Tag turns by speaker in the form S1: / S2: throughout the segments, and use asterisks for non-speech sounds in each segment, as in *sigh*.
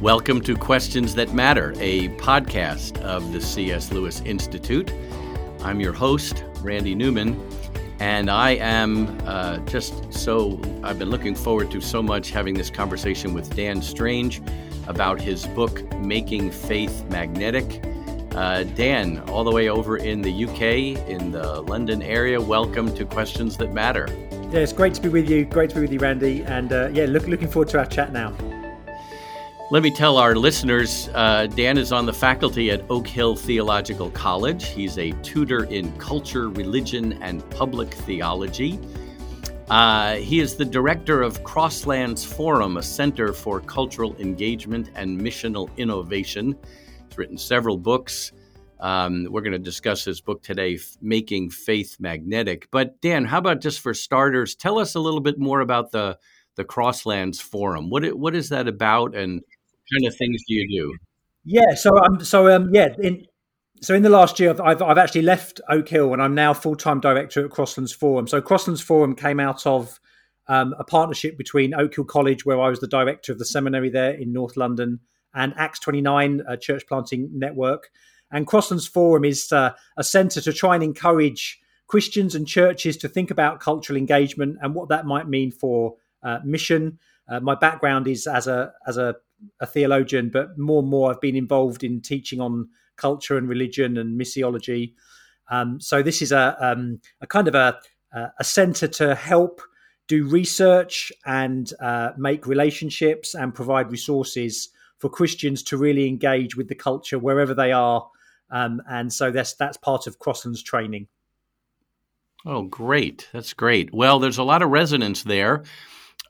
S1: Welcome to Questions That Matter, a podcast of the C.S. Lewis Institute. I'm your host, Randy Newman, and I am uh, just so, I've been looking forward to so much having this conversation with Dan Strange about his book, Making Faith Magnetic. Uh, Dan, all the way over in the UK, in the London area, welcome to Questions That Matter.
S2: Yeah, it's great to be with you. Great to be with you, Randy. And uh, yeah, look, looking forward to our chat now.
S1: Let me tell our listeners uh, Dan is on the faculty at Oak Hill Theological College. He's a tutor in culture, religion, and public theology. Uh, he is the director of Crosslands Forum, a center for cultural engagement and missional innovation. He's written several books. Um, we're going to discuss his book today, Making Faith Magnetic. But Dan, how about just for starters, tell us a little bit more about the the Crosslands Forum. What what is that about, and kind of things do you do?
S2: Yeah, so um, so um, yeah, in so in the last year, I've I've actually left Oak Hill, and I'm now full time director at Crosslands Forum. So Crosslands Forum came out of um, a partnership between Oak Hill College, where I was the director of the seminary there in North London, and Acts 29, a church planting network. And Crosslands Forum is uh, a centre to try and encourage Christians and churches to think about cultural engagement and what that might mean for uh, mission. Uh, my background is as a as a a theologian, but more and more I've been involved in teaching on culture and religion and missiology. Um, so this is a, um, a kind of a, a center to help do research and uh, make relationships and provide resources for Christians to really engage with the culture wherever they are. Um, and so that's that's part of Crosslands training.
S1: Oh, great! That's great. Well, there's a lot of resonance there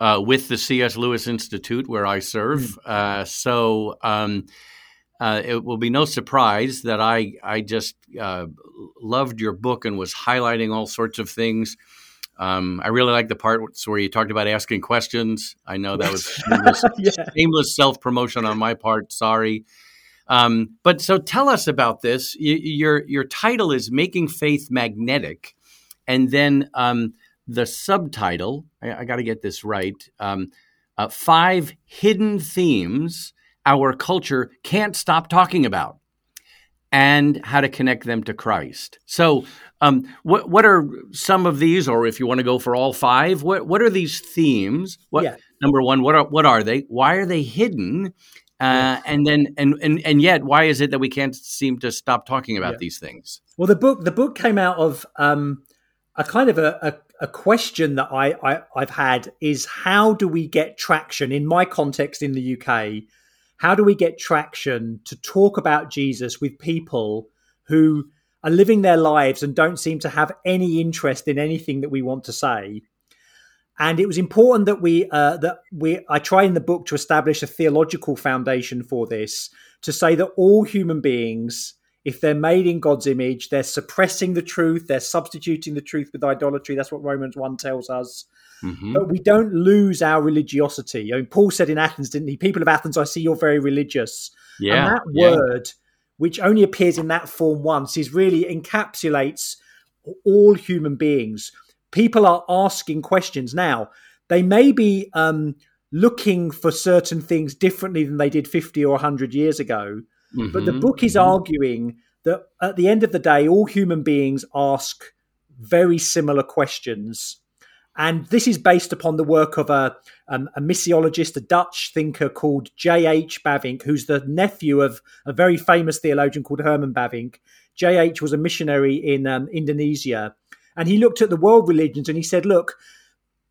S1: uh, with the C.S. Lewis Institute, where I serve. Mm. Uh, so um, uh, it will be no surprise that I I just uh, loved your book and was highlighting all sorts of things. Um, I really like the parts where you talked about asking questions. I know that was *laughs* shameless, yeah. shameless self promotion on my part. Sorry. Um, but so tell us about this. your your title is "Making Faith Magnetic," and then um, the subtitle, I, I got to get this right um, uh, Five Hidden Themes Our Culture Can't Stop Talking About, and how to connect them to Christ. So, um, what, what are some of these, or if you want to go for all five, what, what are these themes? What, yeah. Number one, what are, what are they? Why are they hidden? Uh, and then and, and and yet why is it that we can't seem to stop talking about yeah. these things
S2: well the book the book came out of um, a kind of a, a, a question that I, I I've had is how do we get traction in my context in the UK? How do we get traction to talk about Jesus with people who are living their lives and don't seem to have any interest in anything that we want to say? And it was important that we uh, that we I try in the book to establish a theological foundation for this to say that all human beings if they're made in God's image, they're suppressing the truth, they're substituting the truth with idolatry. That's what Romans 1 tells us. Mm-hmm. But we don't lose our religiosity. I mean, Paul said in Athens, didn't he? People of Athens, I see you're very religious. Yeah, and that yeah. word, which only appears in that form once, is really encapsulates all human beings. People are asking questions now. They may be um, looking for certain things differently than they did 50 or 100 years ago Mm-hmm. But the mm-hmm. book is mm-hmm. arguing that at the end of the day, all human beings ask very similar questions. And this is based upon the work of a, um, a missiologist, a Dutch thinker called J.H. Bavinck, who's the nephew of a very famous theologian called Herman Bavinck. J.H. was a missionary in um, Indonesia. And he looked at the world religions and he said, look,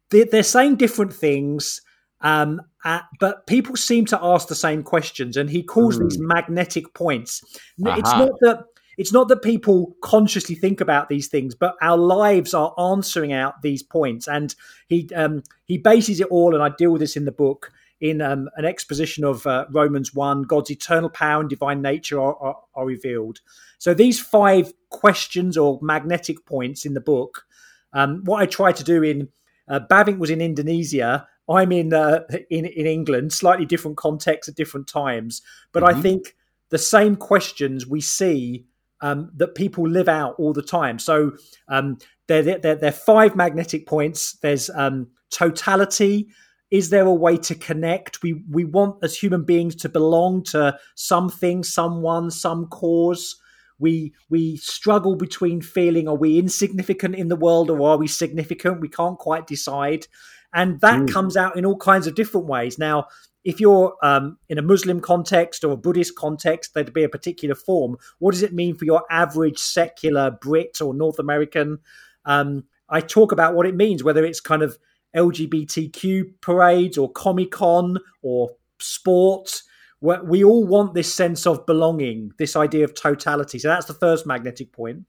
S2: they're, they're saying different things. Um, uh, but people seem to ask the same questions, and he calls mm. these hmm. magnetic points. Uh-huh. It's not that it's not that people consciously think about these things, but our lives are answering out these points. And he um, he bases it all, and I deal with this in the book in um, an exposition of uh, Romans one. God's eternal power and divine nature are, are, are revealed. So these five questions or magnetic points in the book. Um, what I try to do in uh, Bavinck was in Indonesia I'm in uh, in in England, slightly different context at different times, but mm-hmm. I think the same questions we see um, that people live out all the time. So um, there, there, there are five magnetic points. There's um, totality. Is there a way to connect? We we want as human beings to belong to something, someone, some cause. We we struggle between feeling are we insignificant in the world or are we significant? We can't quite decide, and that mm. comes out in all kinds of different ways. Now, if you're um, in a Muslim context or a Buddhist context, there'd be a particular form. What does it mean for your average secular Brit or North American? Um, I talk about what it means, whether it's kind of LGBTQ parades or Comic Con or sports. We all want this sense of belonging, this idea of totality. So that's the first magnetic point.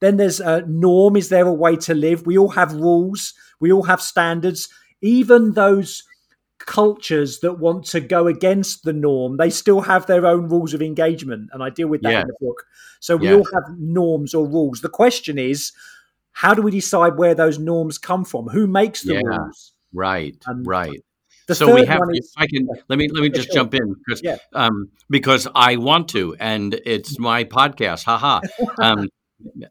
S2: Then there's a norm. Is there a way to live? We all have rules. We all have standards. Even those cultures that want to go against the norm, they still have their own rules of engagement. And I deal with that yeah. in the book. So we yeah. all have norms or rules. The question is, how do we decide where those norms come from? Who makes the yeah, rules?
S1: Right, um, right. so we have. Is, I can let me let me just sure. jump in because yeah. um, because I want to, and it's my podcast. Haha. *laughs* Um,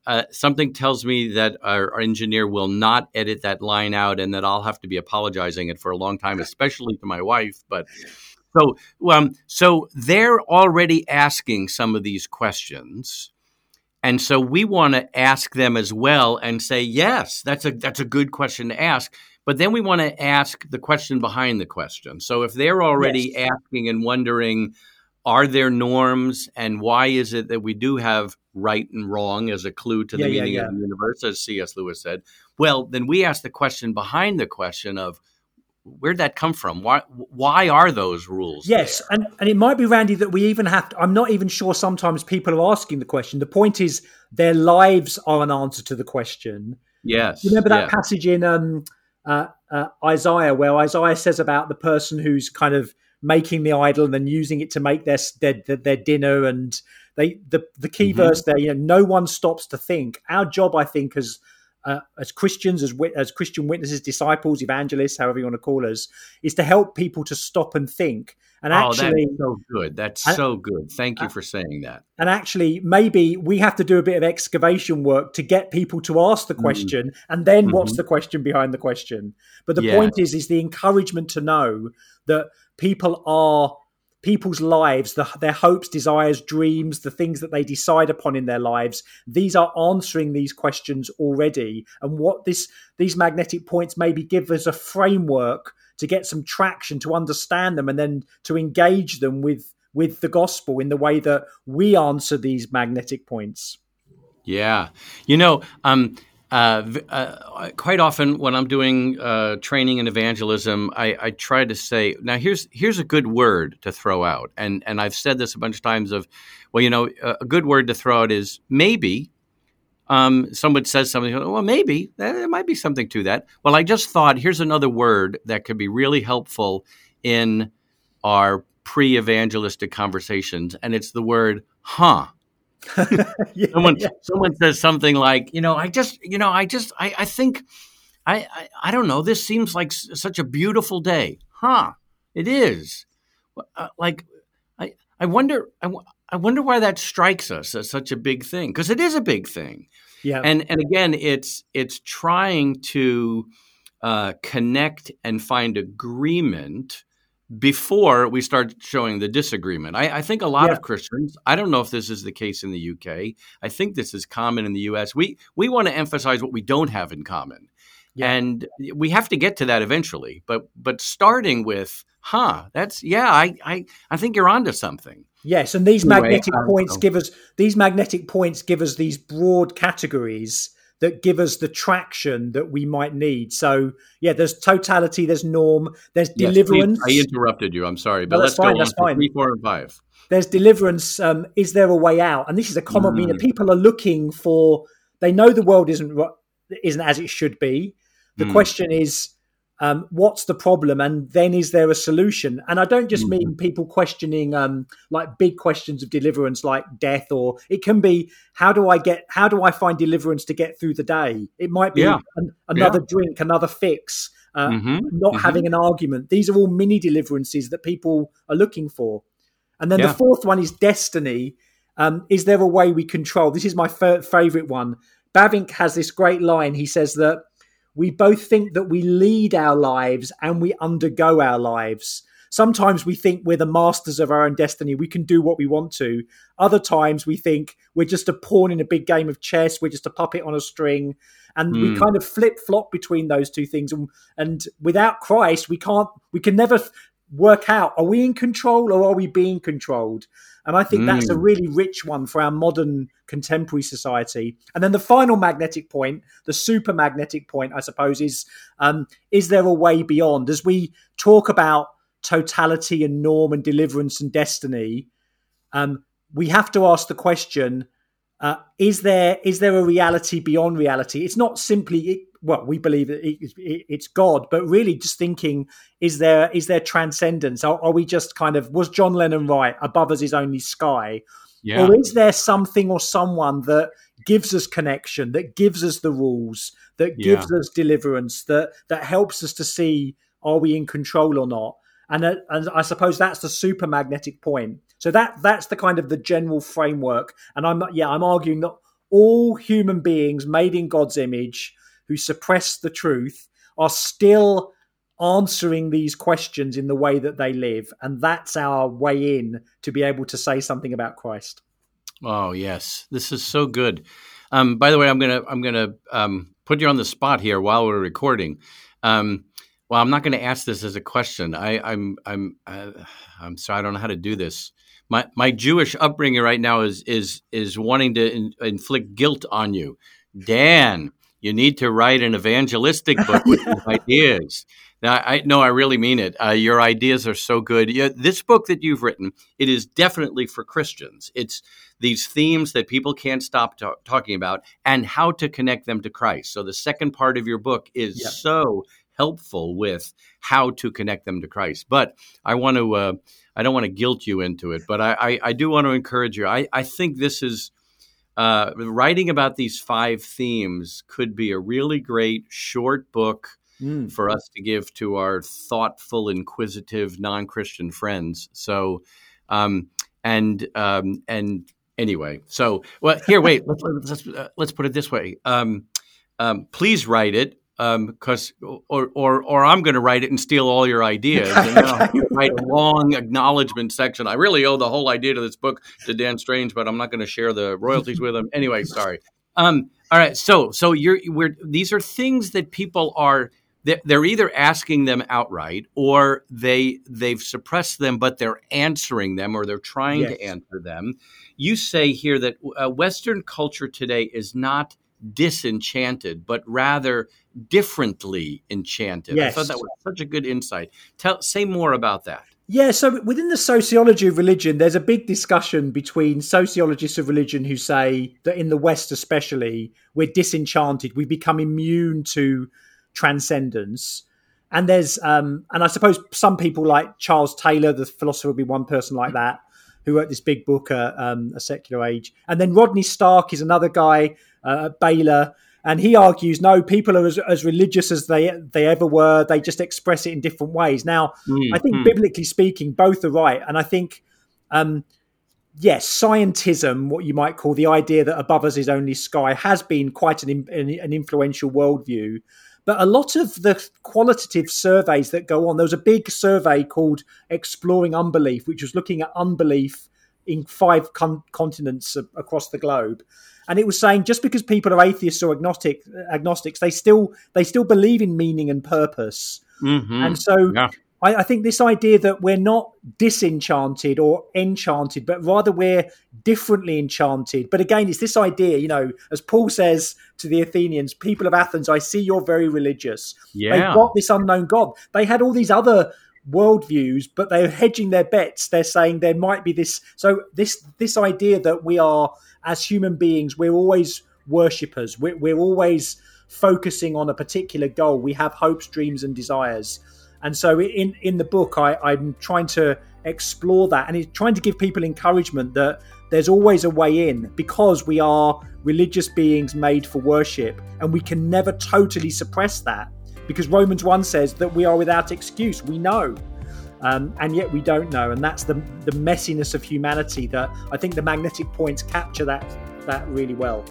S1: uh, something tells me that our, our, engineer will not edit that line out, and that I'll have to be apologizing it for a long time, especially to my wife. But so um, so they're already asking some of these questions and so we want to ask them as well and say, yes, that's a that's a good question to ask. But then we want to ask the question behind the question. So if they're already yes. asking and wondering, are there norms and why is it that we do have right and wrong as a clue to the yeah, meaning yeah, yeah. of the universe, as C.S. Lewis said? Well, then we ask the question behind the question of where'd that come from? Why why are those rules?
S2: Yes, there? and and it might be Randy that we even have to. I'm not even sure. Sometimes people are asking the question. The point is, their lives are an answer to the question.
S1: Yes.
S2: You remember that yeah. passage in um, uh, uh, Isaiah where Isaiah says about the person who's kind of making the idol and then using it to make their their, their dinner and they the the key mm-hmm. verse there. You know, no one stops to think. Our job, I think, as uh, as Christians, as as Christian witnesses, disciples, evangelists, however you want to call us, is to help people to stop and think. And oh, actually,
S1: so good. That's and, so good. Thank you for saying that.
S2: And actually, maybe we have to do a bit of excavation work to get people to ask the mm. question, mm. and then mm-hmm. what's the question behind the question. But the yeah. point is, is the encouragement to know that people are people's lives, the, their hopes, desires, dreams, the things that they decide upon in their lives. These are answering these questions already. And what this these magnetic points maybe give us a framework to get some traction, to understand them, and then to engage them with with the gospel in the way that we answer these magnetic points.
S1: Yeah, you know, um, uh, uh, quite often when I'm doing uh, training and evangelism, I, I, try to say, now here's here's a good word to throw out, and and I've said this a bunch of times. Of, well, you know, a good word to throw out is maybe. Um, someone says something, well, maybe there might be something to that. Well, I just thought here's another word that could be really helpful in our pre-evangelistic conversations, and it's the word "huh." *laughs* yeah, someone yeah. someone says something like, you know, I just, you know, I just, I, I think, I, I, I don't know. This seems like s- such a beautiful day, huh? It is. Uh, like, I, I wonder, I, I wonder why that strikes us as such a big thing because it is a big thing. Yeah. And and again, it's it's trying to uh, connect and find agreement before we start showing the disagreement. I, I think a lot yeah. of Christians, I don't know if this is the case in the UK. I think this is common in the US. We we want to emphasize what we don't have in common. Yeah. And we have to get to that eventually. But but starting with, huh, that's yeah, I I, I think you're onto something.
S2: Yes, and these magnetic um, points give us these magnetic points give us these broad categories that give us the traction that we might need. So yeah, there's totality, there's norm, there's yes, deliverance.
S1: Please, I interrupted you. I'm sorry, but no, let's fine, go on to fine. three, four, and five.
S2: There's deliverance. Um, is there a way out? And this is a common. Mm. meaning. people are looking for. They know the world isn't isn't as it should be. The mm. question is, um, what's the problem and then is there a solution and i don't just mean mm-hmm. people questioning um, like big questions of deliverance like death or it can be how do i get how do i find deliverance to get through the day it might be yeah. an, another yeah. drink another fix uh, mm-hmm. not mm-hmm. having an argument these are all mini deliverances that people are looking for and then yeah. the fourth one is destiny um, is there a way we control this is my f- favorite one bavinck has this great line he says that we both think that we lead our lives and we undergo our lives. Sometimes we think we're the masters of our own destiny. We can do what we want to. Other times we think we're just a pawn in a big game of chess. We're just a puppet on a string. And mm. we hmm. kind of flip flop between those two things. And, and without Christ, we can't, we can never work out are we in control or are we being controlled? And I think mm. that's a hmm. really rich one for our modern contemporary society. And then the final magnetic point, the super magnetic point, I suppose, is um, is there a way beyond? As we talk about totality and norm and deliverance and destiny, um, we have to ask the question: uh, Is there is there a reality beyond reality? It's not simply it, well, we believe that it, it, it's God, but really just thinking: Is there is there transcendence? Are, are, we just kind of was John Lennon right? Above us is only sky, yeah. or is there something or someone that gives us connection, that gives us the rules, that gives yeah. us deliverance, that that helps us to see are we in control or not? and, uh, and I suppose that's the super magnetic point. So that that's the kind of the general framework. And I'm yeah, I'm arguing that all human beings made in God's image who suppress the truth are still answering these questions in the way that they live, and that's our way in to be able to say something about Christ.
S1: Oh yes, this is so good. Um, by the way, I'm gonna I'm gonna um, put you on the spot here while we're recording. Um, well, I'm not going to ask this as a question. I, am I'm I'm, uh, I'm sorry. I don't know how to do this. My my Jewish upbringing right now is is is wanting to in, inflict guilt on you, Dan. You need to write an evangelistic book with *laughs* ideas. Now, I no, I really mean it. Uh, your ideas are so good. Yeah, this book that you've written, it is definitely for Christians. It's these themes that people can't stop to- talking about and how to connect them to Christ. So the second part of your book is so helpful with how to connect them to Christ. But I want to, uh, I don't want to guilt you into it, but I, I, I do want to encourage you. I, I think this is, uh, writing about these five themes could be a really great short book mm. for us to give to our thoughtful, inquisitive, non Christian friends. So, um, and, um, and, Anyway, so well here. Wait, let's let's, uh, let's put it this way. Um, um, please write it because um, or, or or I'm going to write it and steal all your ideas, and *laughs* then write a long acknowledgement section. I really owe the whole idea to this book to Dan Strange, but I'm not going to share the royalties with him anyway. *laughs* Sorry. Um, all right, so so you're we're these are things that people are they're either asking them outright or they they've suppressed them, but they're answering them or they're trying yes. to answer them. You say here that uh, Western culture today is not disenchanted, but rather differently enchanted. Yes. I thought that was such a good insight. Tell say more about that.
S2: Yeah, so within the sociology of religion, there's a big discussion between sociologists of religion who say that in the West, especially, we're disenchanted, we become immune to transcendence. And there's, um, and I suppose some people like Charles Taylor, the philosopher, would be one person like that, who wrote this big book, uh, um, A Secular Age. And then Rodney Stark is another guy uh, Baylor, and he argues no, people are as, as, religious as they they ever were. They just express it in different ways. Now, mm-hmm. I think mm. biblically speaking, both are right, and I think. Um, yes, scientism, what you might call the idea that above us is only sky, has been quite an, an, influential worldview. But a lot of the qualitative surveys that go on, there was a big survey called Exploring Unbelief, which was looking at unbelief in five con- continents across the globe and it was saying just because people are atheists or agnostic agnostics, they still they still believe in meaning and purpose. Mm-hmm. And so yeah. I, I, think this idea that we're not disenchanted or enchanted, but rather we're differently enchanted. But again, it's this idea, you know, as Paul says to the Athenians, people of Athens, I see you're very religious. Yeah. They've got this unknown God. They had all these other worldviews, but they're hedging their bets. They're saying there might be this. So this this idea that we are as human beings, we're always worshippers. We're, we're always focusing on a particular goal. We have hopes, dreams, and desires. And so in in the book, I, I'm trying to explore that and it's trying to give people encouragement that there's always a way in because we are religious beings made for worship and we can never totally suppress that because Romans 1 says that we are without excuse. We know. Um, and yet we don't know. And that's the, the messiness of humanity that I think the magnetic points capture that, that really well.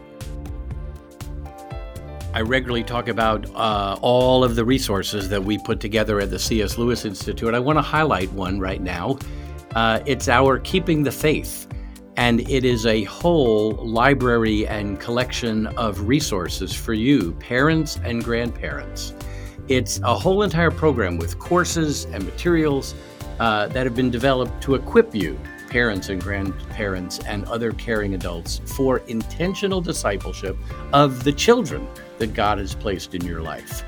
S1: I regularly talk about uh, all of the resources that we put together at the C.S. Lewis Institute. I want to highlight one right now. Uh, it's our Keeping the Faith, and it is a whole library and collection of resources for you, parents and grandparents. It's a whole entire program with courses and materials uh, that have been developed to equip you parents and grandparents and other caring adults for intentional discipleship of the children that God has placed in your life.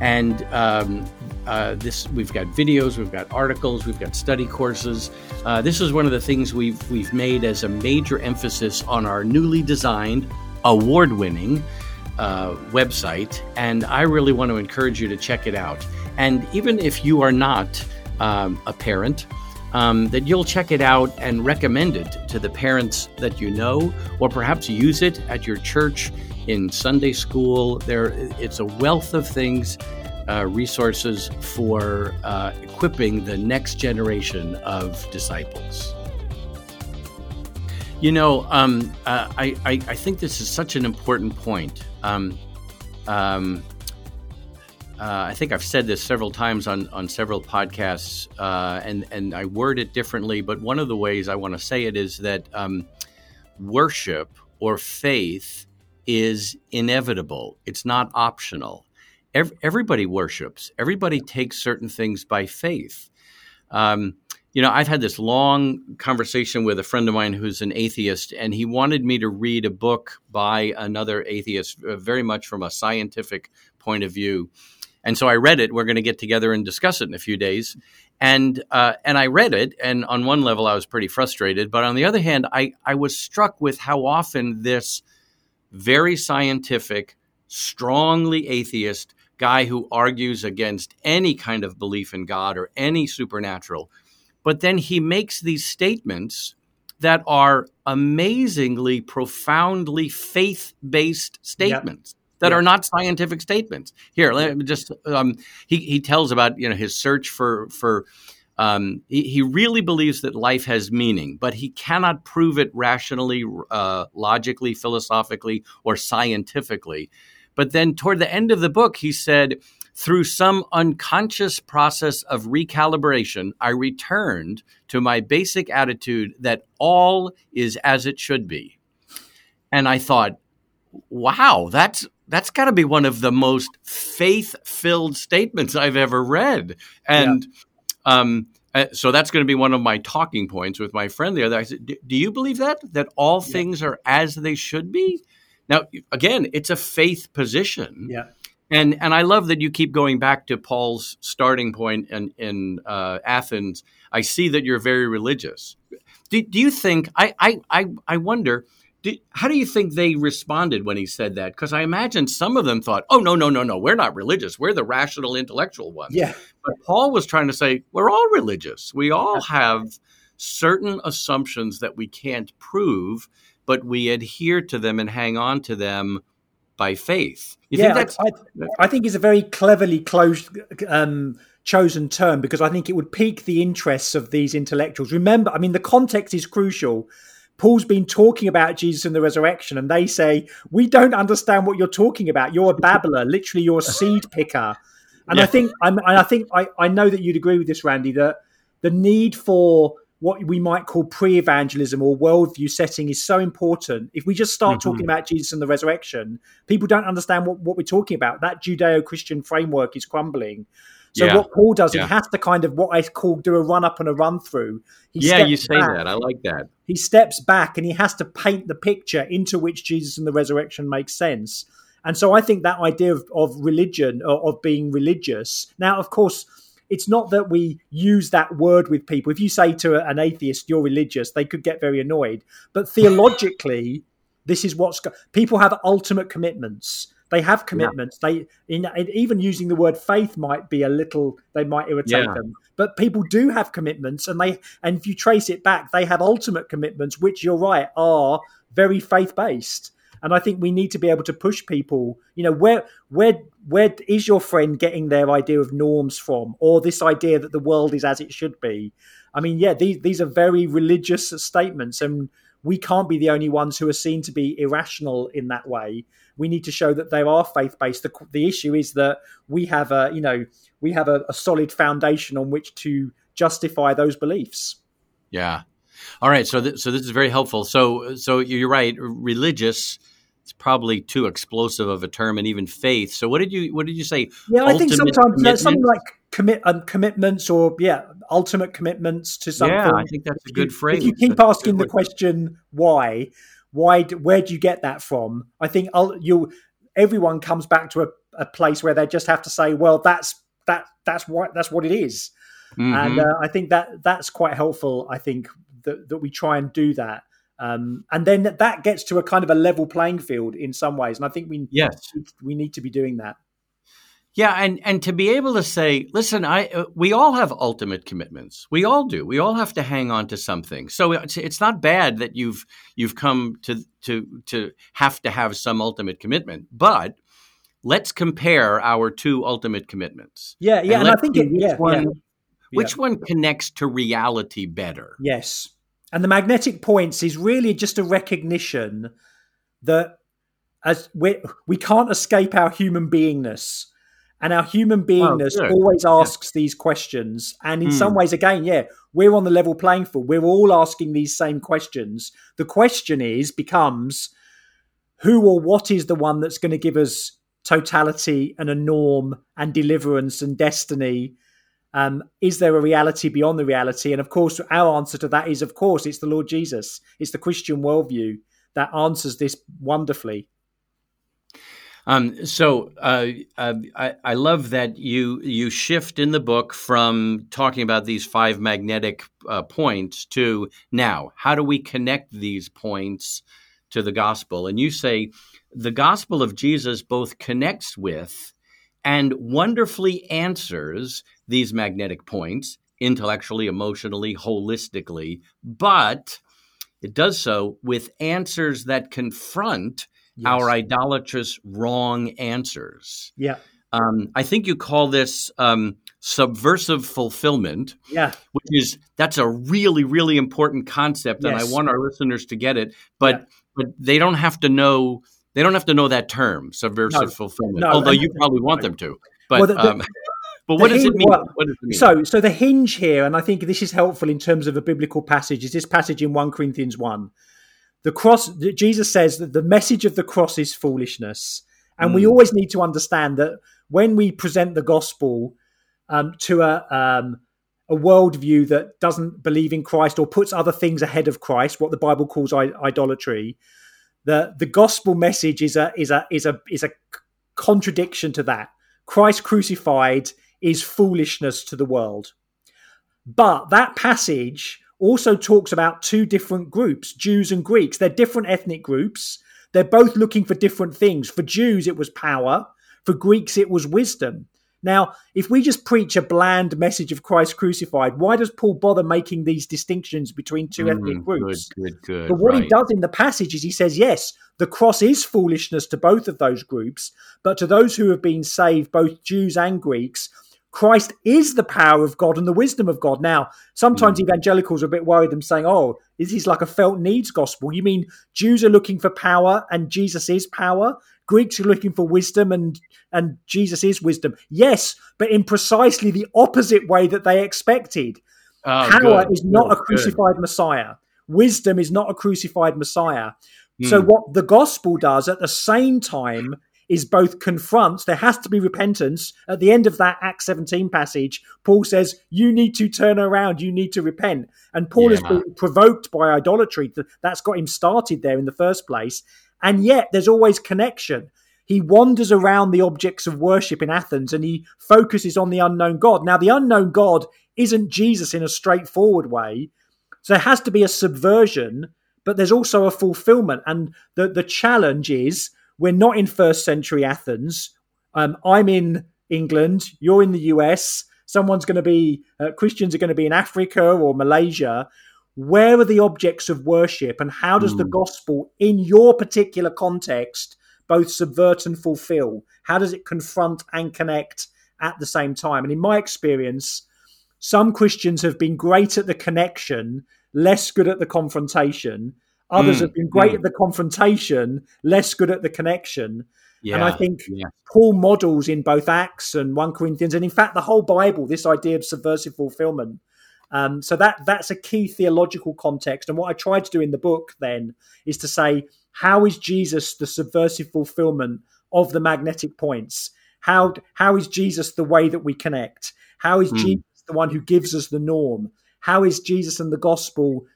S1: And um, uh, this, we've got videos, we've got articles, we've got study courses. Uh, this is one of the things we've we've made as a major emphasis on our newly designed, award-winning uh, website, and I really want to encourage you to check it out. And even if you are not um, a parent, um, that you'll check it out and recommend it to the parents that you know, or perhaps use it at your church in Sunday school. There, it's a wealth of things, uh, resources for uh, equipping the next generation of disciples. You know, um, uh, I, I, I, think this is such an important point. Um, um, uh, I think I've said this several times on, on several podcasts, uh, and and I word it differently. But one of the ways I want to say it is that um, worship or faith is inevitable. It's not optional. Every, everybody worships. Everybody takes certain things by faith. Um, you know, I've had this long conversation with a friend of mine who's an atheist, and he wanted me to read a book by another atheist, uh, very much from a scientific point of view. And so I read it. We're going to get together and discuss it in a few days. And uh, and I read it, and on one level I was pretty frustrated, but on the other hand, I I was struck with how often this very scientific, strongly atheist guy who argues against any kind of belief in God or any supernatural, but then he makes these statements that are amazingly profoundly faith based statements. Yep that yeah. are not scientific statements. Here, let me just um, he he tells about you know his search for for. Um, he, he, really believes that life has meaning, but he cannot prove it rationally, uh, logically, philosophically, or scientifically. But then, toward the end of the book, he said, through some unconscious process of recalibration, I returned to my basic attitude that all is as it should be. And I thought, wow, that's that's got to be one of the most faith-filled statements I've ever read. And yeah. um, uh, so that's going to be one of my talking points with my friend the other. I said, "Do you believe that that all yeah. things are as they should be?" Now, again, it's a faith position.
S2: Yeah.
S1: And and I love that you keep going back to Paul's starting point in in uh, Athens. I see that you're very religious. Do, do you think I, I I I wonder did, how do you think they responded when he said that? Because I imagine some of them thought, "Oh no, no, no, no, we're not religious. We're the rational, intellectual ones."
S2: Yeah.
S1: But Paul was trying to say, "We're all religious. We all have certain assumptions that we can't prove, but we adhere to them and hang on to them by faith."
S2: You yeah, think I, I, think it's a very cleverly closed. Um, chosen term because I think it would pique the interests of these intellectuals. Remember, I mean, the context is crucial Paul's been talking about Jesus and the resurrection, and they say, We don't understand what you're talking about. You're a babbler, literally, you're a seed picker. And yeah. I think I'm, I think I, I know that you'd agree with this, Randy, that the need for what we might call pre-evangelism or worldview setting is so important. If we just start mm-hmm. talking about Jesus and the resurrection, people don't understand what, what we're talking about. That Judeo-Christian framework is crumbling. So yeah. what Paul does, yeah. he has to kind of what I call do a run up and a run through.
S1: He yeah, you say back, that. I like that.
S2: He steps back and he has to paint the picture into which Jesus and the resurrection makes sense. And so I think that idea of, of religion, or of being religious. Now, of course, it's not that we use that word with people. If you say to an atheist, you're religious, they could get very annoyed. But theologically, *laughs* this is what's people have ultimate commitments. They have commitments. Yeah. They in, in, even using the word faith might be a little. They might irritate yeah. them. But people do have commitments, and they and if you trace it back, they have ultimate commitments, which you're right are very faith based. And I think we need to be able to push people. You know, where where where is your friend getting their idea of norms from, or this idea that the world is as it should be? I mean, yeah, these these are very religious statements, and we can't be the only ones who are seen to be irrational in that way. We need to show that they are faith based. The, the issue is that we have a, you know, we have a, a solid foundation on which to justify those beliefs.
S1: Yeah. All right. So, th- so this is very helpful. So, so you're right. Religious it's probably too explosive of a term, and even faith. So, what did you what did you say?
S2: Yeah, I think sometimes something like commit um, commitments or yeah, ultimate commitments to something.
S1: Yeah, I think that's a good phrase.
S2: If you keep
S1: that's
S2: asking the question why, why, where do you get that from? I think you everyone comes back to a, a, place where they just have to say, well, that's that that's what that's what it is. Mm-hmm. and uh, I think that that's quite helpful. I think that that we try and do that. Um, and then that gets to a kind of a level playing field in some ways. And I think we
S1: yes
S2: we need to be doing that.
S1: Yeah, and and to be able to say, listen, I uh, we all have ultimate commitments. We all do. We all have to hang on to something. So it's, it's not bad that you've you've come to to to have to have some ultimate commitment, but let's compare our two ultimate commitments.
S2: Yeah, yeah, and, and I think it, yeah,
S1: one,
S2: yeah.
S1: which one connects to reality better.
S2: Yes, and the magnetic points is really just a recognition that as we we can't escape our human beingness and our human beingness oh, always asks yeah. these questions. And in mm. some ways, again, yeah, we're on the level playing field. We're all asking these same questions. The question is, becomes who or what is the one that's going to give us totality and a norm and deliverance and destiny? Um, is there a reality beyond the reality? And of course, our answer to that is, of course, it's the Lord Jesus. It's the Christian worldview that answers this wonderfully.
S1: Um, so uh, uh, I, I, love that you you shift in the book from talking about these five magnetic uh, points to now how do we connect these points to the gospel? And you say the gospel of Jesus both connects with and wonderfully answers these magnetic points intellectually, emotionally, holistically, but it does so with answers that confront yes. our idolatrous wrong answers.
S2: Yeah.
S1: Um, I think you call this um, subversive fulfillment.
S2: Yeah.
S1: Which is that's a really really important concept, yes. and I want our listeners to get it. But yeah. but they don't have to know they don't have to know that term subversive no, fulfillment. No, although you probably want them to. But well, the, the, um, *laughs* but what does, hinge, well, what does, it mean?
S2: So so the hinge here, and I think this is helpful in terms of a biblical passage, is this passage in one Corinthians one the cross jesus says that the message of the cross is foolishness and mm. we always need to understand that when we present the gospel um, to a um, a worldview that doesn't believe in Christ or puts other things ahead of Christ, what the Bible calls I- idolatry, the the gospel message is a is a is a is a contradiction to that. Christ crucified is foolishness to the world. But that passage also talks about two different groups, Jews and Greeks. They're different ethnic groups. They're both looking for different things. For Jews, it was power. For Greeks, it was wisdom. Now, if we just preach a bland message of Christ crucified, why does Paul bother making these distinctions between two mm, ethnic groups?
S1: Good, good, good.
S2: But what
S1: right.
S2: he does in the passage is he says, yes, the cross is foolishness to both of those groups, but to those who have been saved, both Jews and Greeks, Christ is the power of God and the wisdom of God. Now, sometimes mm. evangelicals are a bit worried them saying, oh, this is like a felt needs gospel. You mean Jews are looking for power and Jesus is power? Greeks are looking for wisdom and, and Jesus is wisdom. Yes, but in precisely the opposite way that they expected. Oh, power good, is not good, a crucified good. Messiah. Wisdom is not a crucified Messiah. Mm. So, what the gospel does at the same time is both confronts, there has to be repentance. At the end of that Acts 17 passage, Paul says, You need to turn around, you need to repent. And Paul yeah, has been provoked by idolatry. That's got him started there in the first place. And yet there's always connection. He wanders around the objects of worship in Athens and he focuses on the unknown God. Now, the unknown God isn't Jesus in a straightforward way. So there has to be a subversion, but there's also a fulfillment. And the, the challenge is we're not in first century Athens. Um, I'm in England. You're in the US. Someone's going to be, uh, Christians are going to be in Africa or Malaysia. Where are the objects of worship and how does mm. the hmm. gospel, in your particular context, both subvert and fulfill? How does it confront and connect at the same time? And in my experience, some Christians have been great at the connection, less good at the confrontation. Others mm, have been great mm. at the confrontation, less good at the connection. Yeah, and I think yeah. Paul models in both Acts and 1 Corinthians, and in fact, the whole Bible, this idea of subversive fulfillment. Um, so that that's a key theological context. And what I tried to do in the book then is to say, how is Jesus the subversive fulfillment of the magnetic points? How how is Jesus the way that we connect? How is mm. Jesus the one who gives us the norm? How is Jesus and the gospel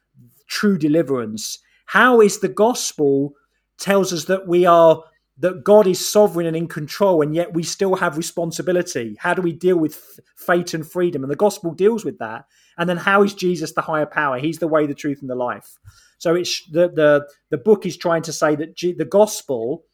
S2: true deliverance? How is the gospel tells us that we are that God is sovereign and in control, and yet we still have responsibility. How do we deal with fate and freedom? And the gospel deals with that. And then how is Jesus the higher power? He's the way, the truth, and the life. So it's the the the book is trying to say that G, the gospel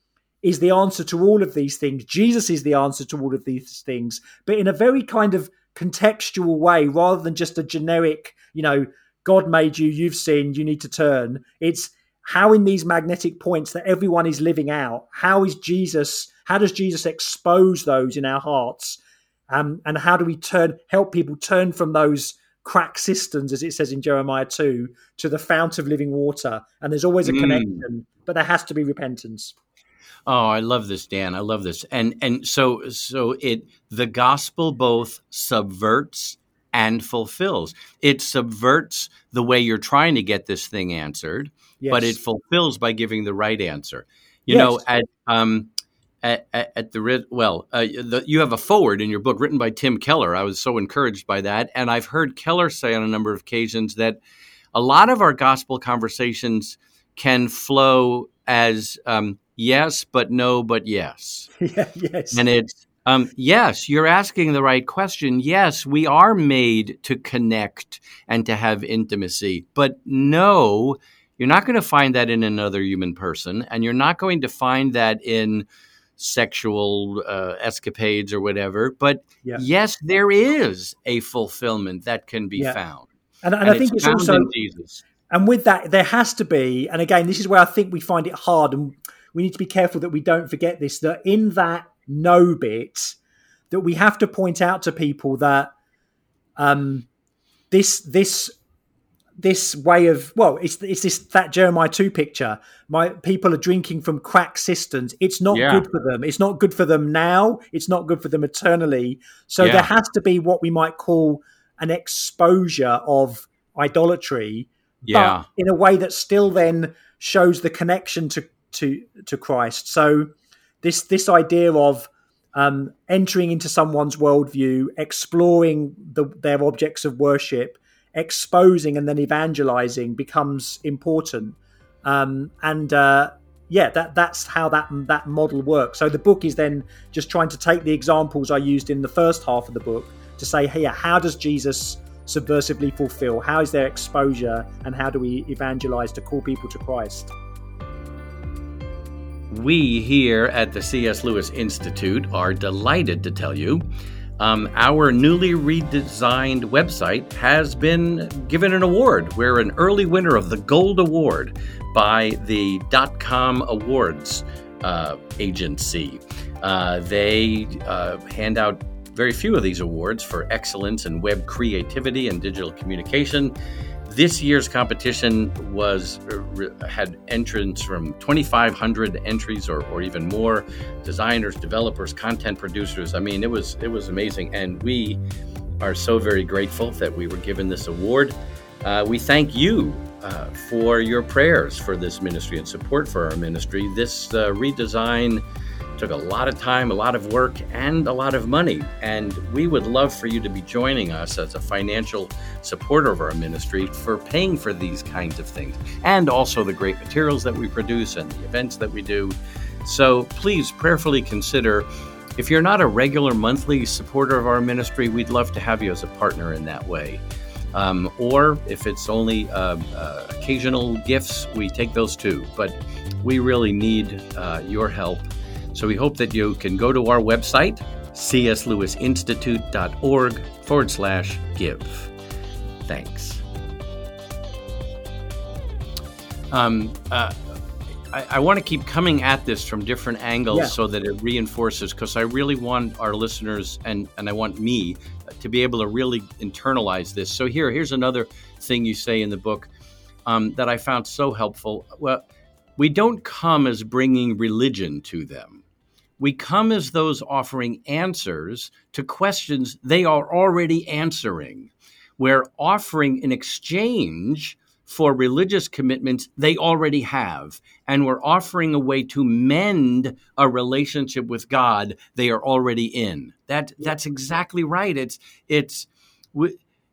S2: is the answer to all of these things. Jesus is the answer to all of these things, but in a very kind of contextual way, rather than just a generic, you know, God made you, you've sinned, you need to turn. It's how in these magnetic points that everyone is living out, how is Jesus, how does Jesus expose those in our hearts? Um, and how do we turn, help people turn from those crack cisterns, as it says in Jeremiah 2, to the fount of living water? And there's always a mm. connection, but there has to be repentance.
S1: Oh, I love this, Dan. I love this. And and so so it the gospel both subverts and fulfills. It subverts the way you're trying to get this thing answered, yes. but it fulfills by giving the right answer. You yes. know, at um, at, at, at the well, uh, the, you have a foreword in your book written by Tim Keller. I was so encouraged by that, and I've heard Keller say on a number of occasions that a lot of our gospel conversations can flow as um, yes, but no, but yes. *laughs*
S2: yeah, yes.
S1: And it's um, yes, you're asking the right question. Yes, we are made to connect and to have intimacy. But no, you're not going to find that in another human person. And you're not going to find that in sexual uh, escapades or whatever. But yeah. yes, there is a fulfillment that can be yeah. found.
S2: And, and, and I think it's, it's also. Jesus. And with that, there has to be, and again, this is where I think we find it hard, and we need to be careful that we don't forget this, that in that no bit that we have to point out to people that um, this this this way of well it's it's this that Jeremiah 2 picture my people are drinking from cracked cisterns it's not yeah. good for them it's not good for them now it's not good for them eternally so yeah. there has to be what we might call an exposure of idolatry
S1: yeah.
S2: but in a way that still then shows the connection to to to Christ so this this idea of um, entering into someone's worldview, exploring the, their objects of worship, exposing and then evangelizing becomes important. Um, and uh, yeah, that that's how that that model works. So the book is then just trying to take the examples I used in the first half of the book to say, hey, how does Jesus subversively fulfill? How is their exposure, and how do we evangelize to call people to Christ?
S1: We here at the C.S. Lewis Institute are delighted to tell you um, our newly redesigned website has been given an award. We're an early winner of the Gold Award by the .com Awards uh, agency. Uh, they uh, hand out very few of these awards for excellence in web creativity and digital communication. This year's competition was uh, had entrants from 2,500 entries or, or even more, designers, developers, content producers. I mean, it was it was amazing, and we are so very grateful that we were given this award. Uh, we thank you uh, for your prayers for this ministry and support for our ministry. This uh, redesign took a lot of time, a lot of work, and a lot of money. And we would love for you to be joining us as a financial supporter of our ministry for paying for these kinds of things and also the great materials that we produce and the events that we do. So please prayerfully consider if you're not a regular monthly supporter of our ministry, we'd love to have you as a partner in that way. Um, or if it's only uh, uh, occasional gifts, we take those too. But we really need uh, your help so we hope that you can go to our website, cslewisinstitute.org forward slash give. Thanks. Um, uh, I, I want to keep coming at this from different angles yeah. so that it reinforces, because I really want our listeners and, and I want me to be able to really internalize this. So here, here's another thing you say in the book. um, that I found so helpful. Well, we don't come as bringing religion to them. We come as those offering answers to questions they are already answering. We're offering in exchange for religious commitments they already have. And we're offering a way to mend a relationship with God they are already in. That, that's exactly right. It's, it's,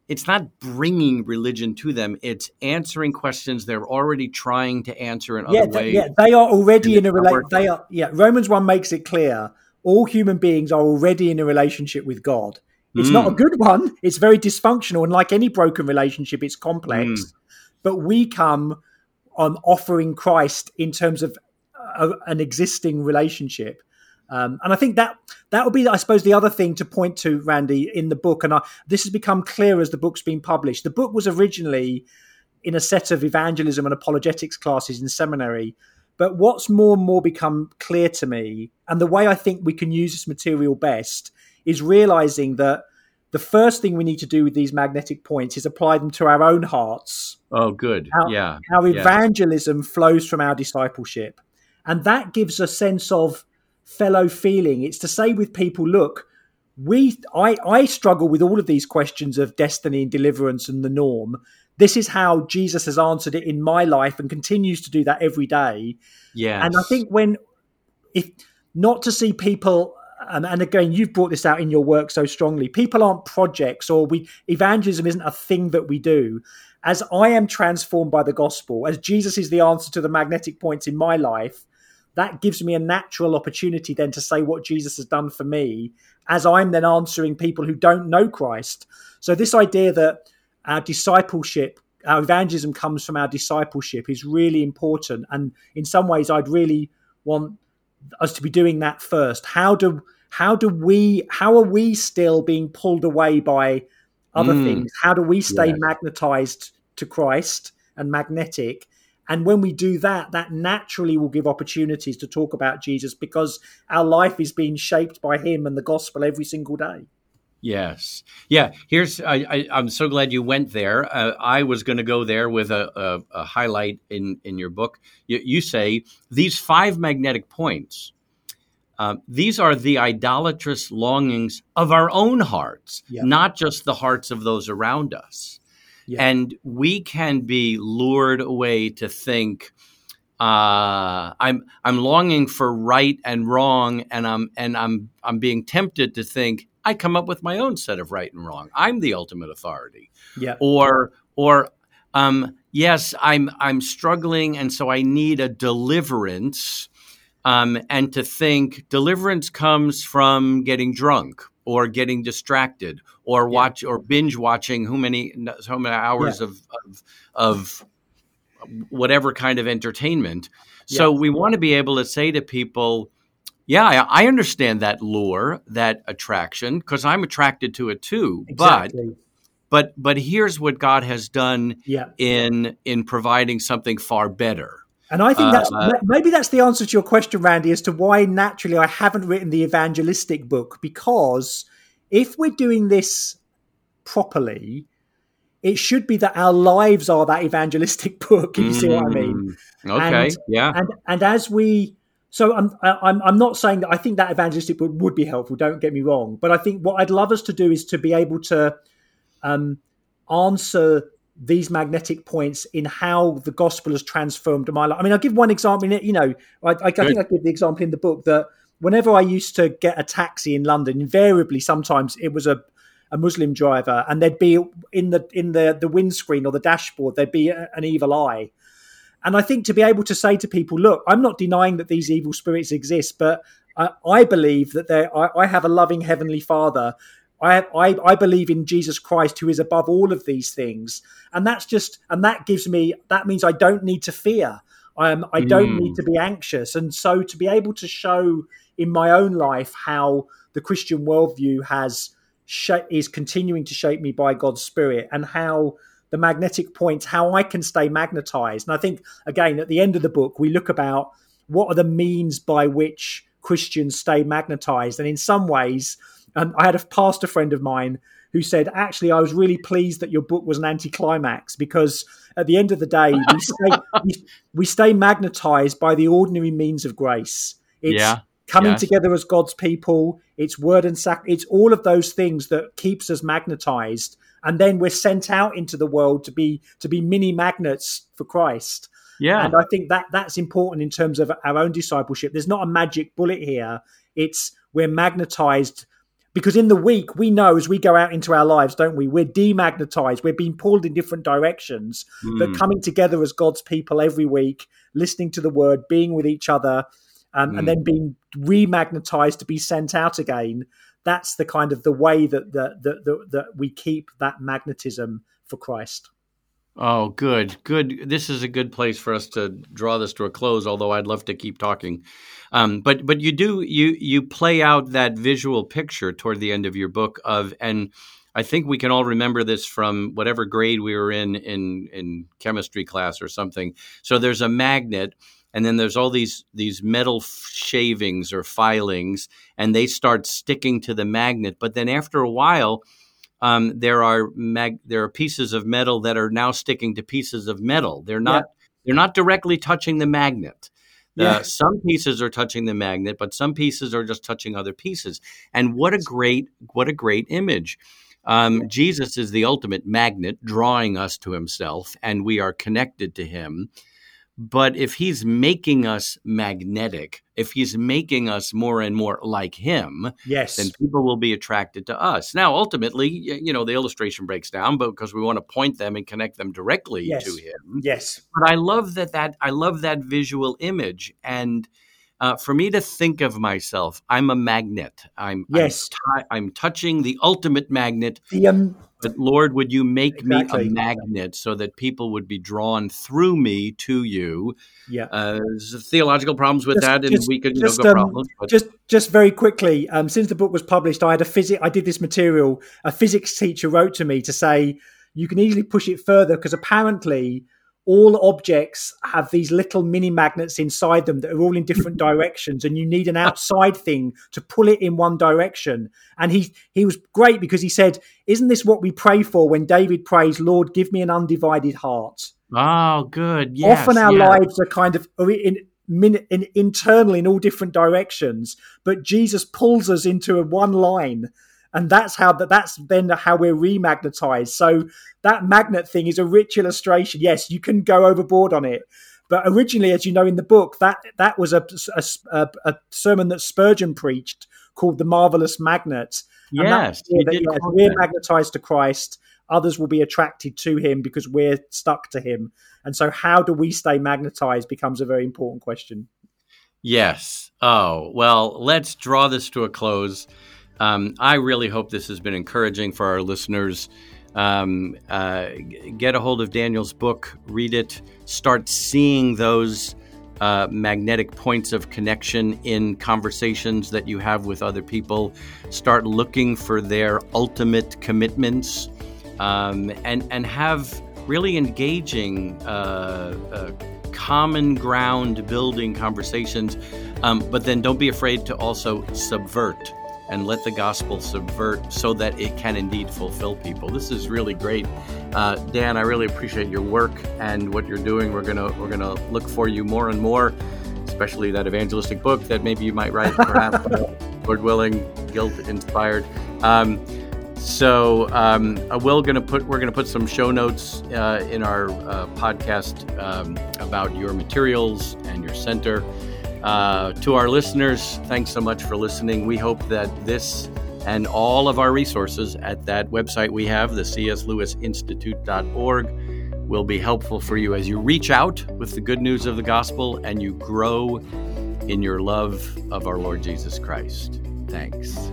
S1: it's not bringing religion to them it's answering questions they're already trying to answer in
S2: yeah,
S1: other ways
S2: yeah they are already in a relationship they are yeah romans 1 makes it clear all human beings are already in a relationship with god it's mm. not a good one it's very dysfunctional and like any broken relationship it's complex mm. but we come on offering christ in terms of a, an existing relationship um, and I think that that would be, I suppose, the other thing to point to, Randy, in the book. And I, this has become clear as the book's been published. The book was originally in a set of evangelism and apologetics classes in seminary. But what's more and more become clear to me, and the way I think we can use this material best, is realizing that the first thing we need to do with these magnetic points is apply them to our own hearts.
S1: Oh, good.
S2: How,
S1: yeah.
S2: How evangelism flows from our discipleship. And that gives a sense of fellow feeling. It's to say with people, look, we I, I struggle with all of these questions of destiny and deliverance and the norm. This is how Jesus has answered it in my life and continues to do that every day.
S1: Yeah.
S2: And I think when if not to see people and, and again you've brought this out in your work so strongly people aren't projects or we evangelism isn't a thing that we do as i am transformed by the gospel as jesus is the answer to the magnetic points in my life that gives me a natural opportunity then to say what Jesus has done for me as I'm then answering people who don't know Christ. So, this idea that our discipleship, our evangelism comes from our discipleship is really important. And in some ways, I'd really want us to be doing that first. How do how do we how are we still being pulled away by other mm. things? How do we stay magnetized to Christ and magnetic? And when we do that, that naturally will give opportunities to talk about Jesus because our life is being shaped by Him and the gospel every single day.
S1: Yes. Yeah. Here's, I, am so glad you went there. Uh, I was going to go there with a, a, a, highlight in, in your book. You, you say these five magnetic points, uh, these are the idolatrous longings of our own hearts, yeah. not just the hearts of those around us. Yeah. And we can be lured away to think, uh, I'm I'm longing for right and wrong, and I'm and I'm I'm being tempted to think I come up with my own set of right and wrong. I'm the ultimate authority.
S2: Yeah.
S1: Or or um, yes, I'm I'm struggling, and so I need a deliverance. Um, and to think deliverance comes from getting drunk or getting distracted or yeah. watch or binge watching how many so many hours yeah. of, of, of whatever kind of entertainment. So yeah. we want to be able to say to people, yeah, I, I understand that lure, that attraction, because I'm attracted to it too. Exactly. But but but here's what God has done in in providing something far better.
S2: And I think that's uh, maybe that's the answer to your question, Randy, as to why naturally I haven't written the evangelistic book because if we're doing this properly, it should be that our lives are that evangelistic *laughs* book. If you see what I mean?
S1: Mm, okay,
S2: and,
S1: yeah.
S2: And and as we, so I'm I'm I'm not saying that I think that evangelistic book would be helpful. Don't get me wrong, but I think what I'd love us to do is to be able to um, answer these magnetic points in how the gospel has transformed my life. I mean, I'll give one example. You know, I, I, I think I give the example in the book that whenever I used to get a taxi in London, invariably sometimes it was a a Muslim driver, and there'd be in the in the the windscreen or the dashboard there'd be a, an evil eye. And I think to be able to say to people, look, I'm not denying that these evil spirits exist, but I, I believe that there I, I have a loving heavenly Father I, I, I believe in Jesus Christ, who is above all of these things, and that's just and that gives me that means I don't need to fear. Um, I don't mm. need to be anxious, and so to be able to show in my own life how the Christian worldview has sh- is continuing to shape me by God's Spirit, and how the magnetic points, how I can stay magnetized. And I think again at the end of the book we look about what are the means by which Christians stay magnetized, and in some ways and I had a pastor friend of mine who said, "Actually, I was really pleased that your book was an anticlimax because at the end of the day, we *laughs* stay we, we, stay magnetized by the ordinary means of grace. It's yeah. coming yes. together as God's people. It's word and sac. It's all of those things that keeps us magnetized, and then we're sent out into the world to be to be mini magnets for Christ."
S1: Yeah.
S2: And I think that that's important in terms of our own discipleship. There's not a magic bullet here. It's we're magnetized because in the week we know as we go out into our lives don't we we're demagnetized we're being pulled in different directions mm. but coming together as god's people every week listening to the word being with each other um, mm. and then being remagnetized to be sent out again that's the kind of the way that that that, that we keep that magnetism for christ
S1: Oh, good, good. This is a good place for us to draw this to a close. Although I'd love to keep talking, um, but but you do you you play out that visual picture toward the end of your book of and I think we can all remember this from whatever grade we were in in in chemistry class or something. So there's a magnet, and then there's all these these metal shavings or filings, and they start sticking to the magnet. But then after a while um, there are mag- there are pieces of metal that are now sticking to pieces of metal. They're not yeah. they're not directly touching the magnet. Uh, yeah. some pieces are touching the magnet, but some pieces are just touching other pieces. And what a great what a great image! Um, Jesus is the ultimate magnet, drawing us to Himself, and we are connected to Him. But if he's making us magnetic, if he's making us more and more like him,
S2: yes,
S1: then people will be attracted to us. Now, ultimately, you know, the illustration breaks down, but because we want to point them and connect them directly
S2: yes.
S1: to him.
S2: Yes.
S1: But I love that that I love that visual image and. Uh, for me to think of myself, I'm a magnet. I'm
S2: yes.
S1: I'm, t- I'm touching the ultimate magnet.
S2: The um,
S1: but Lord, would you make exactly. me a magnet so that people would be drawn through me to you?
S2: Yeah.
S1: Uh, theological problems with just, that, and
S2: just,
S1: we could
S2: just,
S1: um,
S2: problems. But. Just, just very quickly, um, since the book was published, I had a physics. I did this material. A physics teacher wrote to me to say you can easily push it further because apparently all objects have these little mini magnets inside them that are all in different *laughs* directions and you need an outside thing to pull it in one direction. And he he was great because he said isn't this what we pray for when david prays lord give me an undivided heart?
S1: Oh good. Yes,
S2: often our
S1: yes.
S2: lives are kind of in, in, in, internal in all different directions but jesus pulls us into a one line and that's how that that's then how we're remagnetized. So that magnet thing is a rich illustration. Yes you can go overboard on it. But originally as you know in the book that that was a, a, a sermon that spurgeon preached called the marvelous magnet.
S1: Yes
S2: that, we're magnetized to christ others will be attracted to him because we're stuck to him. And so how do we stay magnetized becomes a very important question.
S1: Yes. Oh well let's draw this to a close um, I really hope this has been encouraging for our listeners. Um, uh, get a hold of Daniel's book, read it, start seeing those uh, magnetic points of connection in conversations that you have with other people. Start looking for their ultimate commitments um, and, and have really engaging, uh, uh common ground building conversations. Um, but then don't be afraid to also subvert and let the gospel subvert so that it can indeed fulfill people. This is really great, uh, Dan. I really appreciate your work and what you're doing. We're gonna we're gonna look for you more and more, especially that evangelistic book that maybe you might write, perhaps, *laughs* Lord willing, guilt inspired. Um, so um, we're gonna put we're gonna put some show notes uh, in our uh, podcast um, about your materials and your center. Uh, to our listeners, thanks so much for listening. We hope that this and all of our resources at that website we have, the cslewisinstitute.org, will be helpful for you as you reach out with the good news of the gospel and you grow in your love of our Lord Jesus Christ. Thanks.